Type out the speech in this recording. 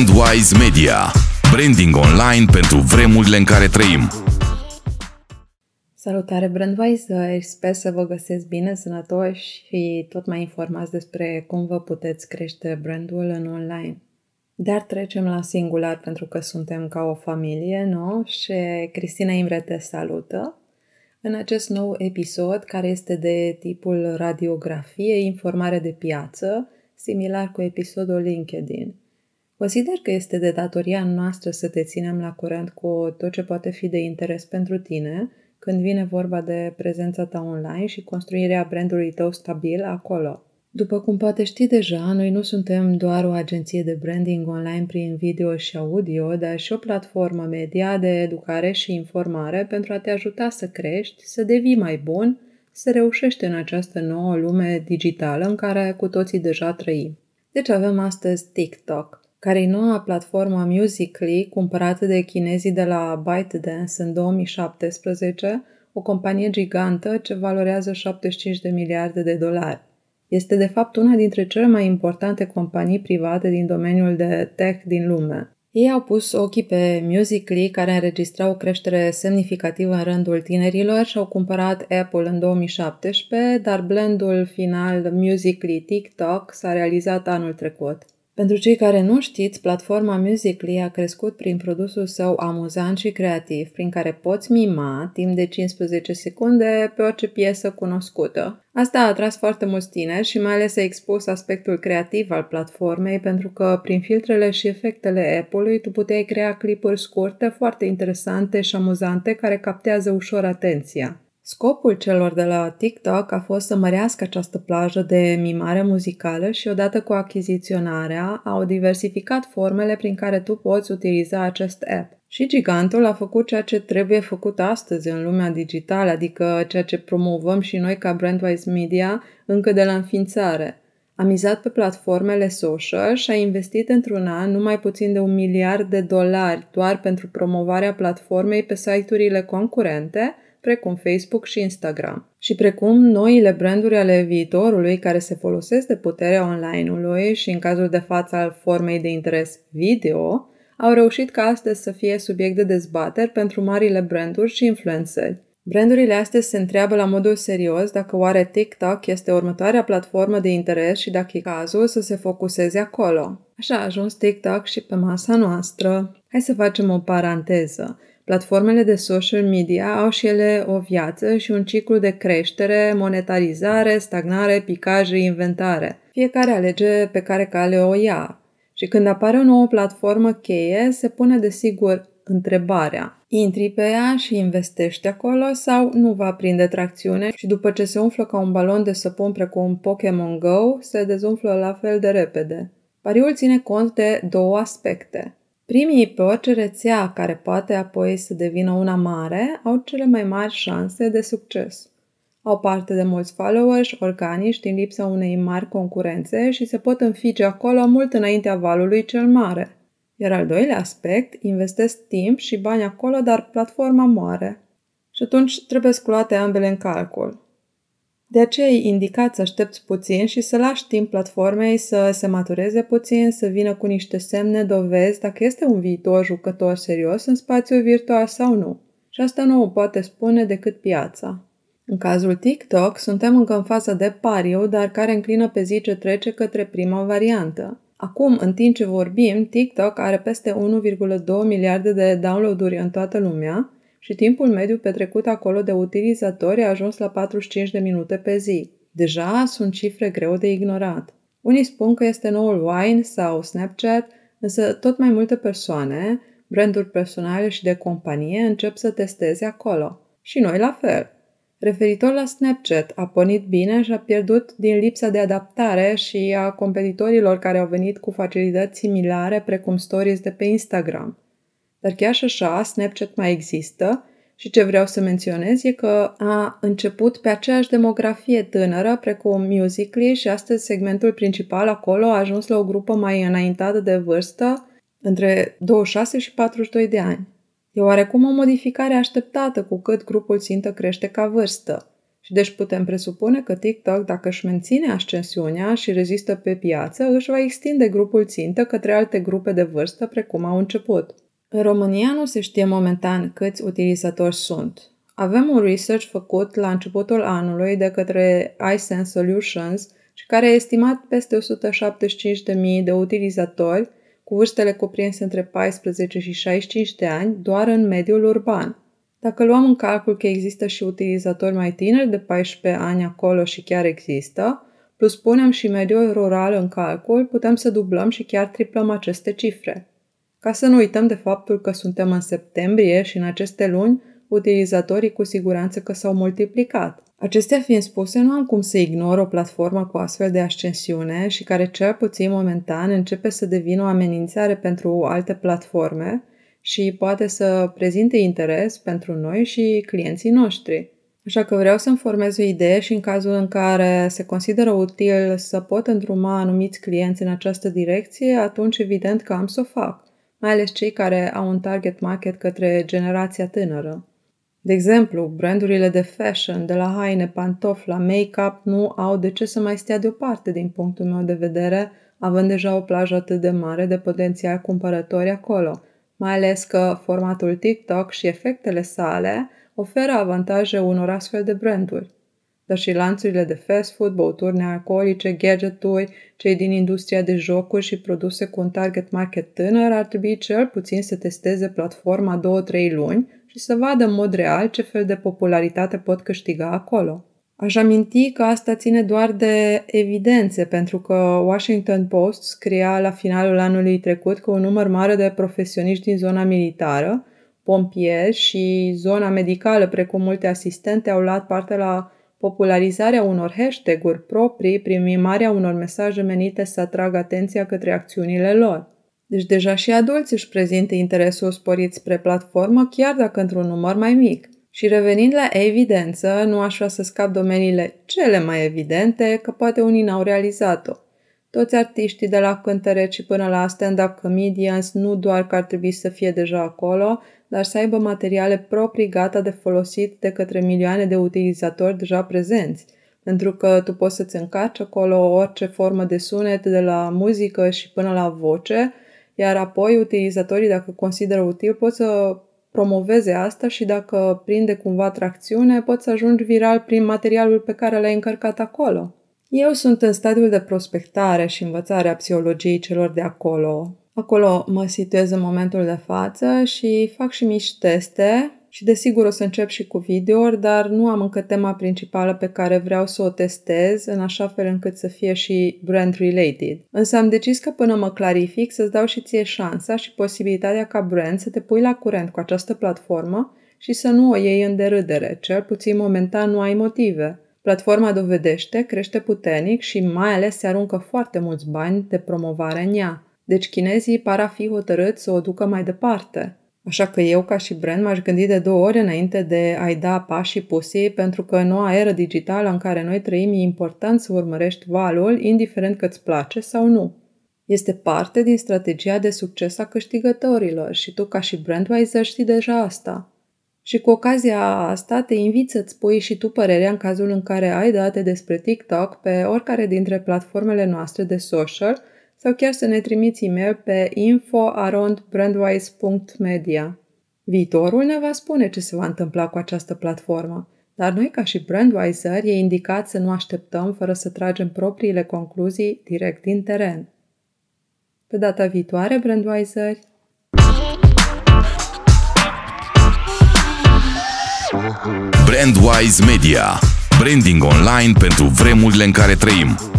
Brandwise Media. Branding online pentru vremurile în care trăim. Salutare Brandwise! Sper să vă găsesc bine, sănătoși și tot mai informați despre cum vă puteți crește brandul în online. Dar trecem la singular pentru că suntem ca o familie, nu? Și Cristina Imre te salută în acest nou episod care este de tipul radiografie, informare de piață, similar cu episodul LinkedIn. Consider că este de datoria noastră să te ținem la curent cu tot ce poate fi de interes pentru tine când vine vorba de prezența ta online și construirea brandului tău stabil acolo. După cum poate ști deja, noi nu suntem doar o agenție de branding online prin video și audio, dar și o platformă media de educare și informare pentru a te ajuta să crești, să devii mai bun, să reușești în această nouă lume digitală în care cu toții deja trăim. Deci avem astăzi TikTok, care e noua platformă Musical.ly cumpărată de chinezii de la ByteDance în 2017, o companie gigantă ce valorează 75 de miliarde de dolari. Este de fapt una dintre cele mai importante companii private din domeniul de tech din lume. Ei au pus ochii pe Musical.ly, care înregistra o creștere semnificativă în rândul tinerilor și au cumpărat Apple în 2017, dar blendul final Musical.ly TikTok s-a realizat anul trecut. Pentru cei care nu știți, platforma Musical.ly a crescut prin produsul său amuzant și creativ, prin care poți mima timp de 15 secunde pe orice piesă cunoscută. Asta a atras foarte mulți tineri și mai ales a expus aspectul creativ al platformei pentru că prin filtrele și efectele Apple-ului tu puteai crea clipuri scurte, foarte interesante și amuzante care captează ușor atenția. Scopul celor de la TikTok a fost să mărească această plajă de mimare muzicală și odată cu achiziționarea au diversificat formele prin care tu poți utiliza acest app. Și gigantul a făcut ceea ce trebuie făcut astăzi în lumea digitală, adică ceea ce promovăm și noi ca Brandwise Media încă de la înființare. A mizat pe platformele social și a investit într-un an numai puțin de un miliard de dolari doar pentru promovarea platformei pe site-urile concurente, precum Facebook și Instagram. Și precum noile branduri ale viitorului care se folosesc de puterea online-ului și în cazul de față al formei de interes video, au reușit ca astăzi să fie subiect de dezbateri pentru marile branduri și influenceri. Brandurile astăzi se întreabă la modul serios dacă oare TikTok este următoarea platformă de interes și dacă e cazul să se focuseze acolo. Așa a ajuns TikTok și pe masa noastră. Hai să facem o paranteză. Platformele de social media au și ele o viață și un ciclu de creștere, monetarizare, stagnare, picaj, inventare. Fiecare alege pe care cale o ia. Și când apare o nouă platformă cheie, se pune desigur întrebarea. Intri pe ea și investești acolo sau nu va prinde tracțiune și după ce se umflă ca un balon de săpun precum Pokémon Go, se dezumflă la fel de repede. Pariul ține cont de două aspecte. Primii pe orice rețea care poate apoi să devină una mare au cele mai mari șanse de succes. Au parte de mulți followers organici din lipsa unei mari concurențe și se pot înfige acolo mult înaintea valului cel mare. Iar al doilea aspect, investesc timp și bani acolo, dar platforma moare. Și atunci trebuie sculate ambele în calcul. De aceea e indicat să aștepți puțin și să lași timp platformei să se matureze puțin, să vină cu niște semne, dovezi dacă este un viitor jucător serios în spațiul virtual sau nu. Și asta nu o poate spune decât piața. În cazul TikTok, suntem încă în faza de pariu, dar care înclină pe zi ce trece către prima variantă. Acum, în timp ce vorbim, TikTok are peste 1,2 miliarde de downloaduri în toată lumea și timpul mediu petrecut acolo de utilizatori a ajuns la 45 de minute pe zi. Deja sunt cifre greu de ignorat. Unii spun că este noul Wine sau Snapchat, însă tot mai multe persoane, branduri personale și de companie încep să testeze acolo. Și noi la fel. Referitor la Snapchat, a pornit bine și a pierdut din lipsa de adaptare și a competitorilor care au venit cu facilități similare precum stories de pe Instagram. Dar chiar și așa, Snapchat mai există și ce vreau să menționez e că a început pe aceeași demografie tânără, precum Musical.ly și astăzi segmentul principal acolo a ajuns la o grupă mai înaintată de vârstă, între 26 și 42 de ani. E oarecum o modificare așteptată cu cât grupul țintă crește ca vârstă. Și deci putem presupune că TikTok, dacă își menține ascensiunea și rezistă pe piață, își va extinde grupul țintă către alte grupe de vârstă precum au început. În România nu se știe momentan câți utilizatori sunt. Avem un research făcut la începutul anului de către iSense Solutions și care a estimat peste 175.000 de utilizatori cu vârstele cuprinse între 14 și 65 de ani doar în mediul urban. Dacă luăm în calcul că există și utilizatori mai tineri de 14 ani acolo și chiar există, plus punem și mediul rural în calcul, putem să dublăm și chiar triplăm aceste cifre. Ca să nu uităm de faptul că suntem în septembrie și în aceste luni, utilizatorii cu siguranță că s-au multiplicat. Acestea fiind spuse, nu am cum să ignor o platformă cu astfel de ascensiune și care cel puțin momentan începe să devină o amenințare pentru alte platforme și poate să prezinte interes pentru noi și clienții noștri. Așa că vreau să-mi formez o idee și în cazul în care se consideră util să pot îndruma anumiți clienți în această direcție, atunci evident că am să o fac, mai ales cei care au un target market către generația tânără. De exemplu, brandurile de fashion, de la haine, pantofi, la make-up, nu au de ce să mai stea deoparte din punctul meu de vedere, având deja o plajă atât de mare de potențial cumpărători acolo, mai ales că formatul TikTok și efectele sale oferă avantaje unor astfel de branduri. Dar și lanțurile de fast food, băuturi nealcoolice, gadgeturi, cei din industria de jocuri și produse cu un target market tânăr ar trebui cel puțin să testeze platforma 2-3 luni și să vadă în mod real ce fel de popularitate pot câștiga acolo. Aș aminti că asta ține doar de evidențe, pentru că Washington Post scria la finalul anului trecut că un număr mare de profesioniști din zona militară, pompieri și zona medicală, precum multe asistente, au luat parte la popularizarea unor hashtag-uri proprii prin mimarea unor mesaje menite să atragă atenția către acțiunile lor. Deci deja și adulții își prezintă interesul sporit spre platformă, chiar dacă într-un număr mai mic. Și revenind la evidență, nu aș vrea să scap domeniile cele mai evidente, că poate unii n-au realizat-o. Toți artiștii de la cântăreci până la stand-up comedians nu doar că ar trebui să fie deja acolo, dar să aibă materiale proprii gata de folosit de către milioane de utilizatori deja prezenți. Pentru că tu poți să-ți încarci acolo orice formă de sunet, de la muzică și până la voce, iar apoi utilizatorii, dacă consideră util, pot să promoveze asta și dacă prinde cumva tracțiune, poți să ajungi viral prin materialul pe care l-ai încărcat acolo. Eu sunt în stadiul de prospectare și învățare a psihologiei celor de acolo. Acolo mă situez în momentul de față și fac și mici teste și desigur o să încep și cu video dar nu am încă tema principală pe care vreau să o testez în așa fel încât să fie și brand related. Însă am decis că până mă clarific să-ți dau și ție șansa și posibilitatea ca brand să te pui la curent cu această platformă și să nu o iei în derâdere, cel puțin momentan nu ai motive. Platforma dovedește, crește puternic și mai ales se aruncă foarte mulți bani de promovare în ea. Deci chinezii par a fi hotărâți să o ducă mai departe. Așa că eu, ca și brand, m-aș gândi de două ori înainte de a-i da pașii pusii, pentru că în noua eră digitală în care noi trăim e important să urmărești valul, indiferent că îți place sau nu. Este parte din strategia de succes a câștigătorilor și tu, ca și brandwiser, știi deja asta. Și cu ocazia asta te invit să-ți pui și tu părerea în cazul în care ai date despre TikTok pe oricare dintre platformele noastre de social – sau chiar să ne trimiți e-mail pe info.brandwise.media. Viitorul ne va spune ce se va întâmpla cu această platformă, dar noi ca și Brandwiser e indicat să nu așteptăm fără să tragem propriile concluzii direct din teren. Pe data viitoare, Brandwiser! Brandwise Media. Branding online pentru vremurile în care trăim.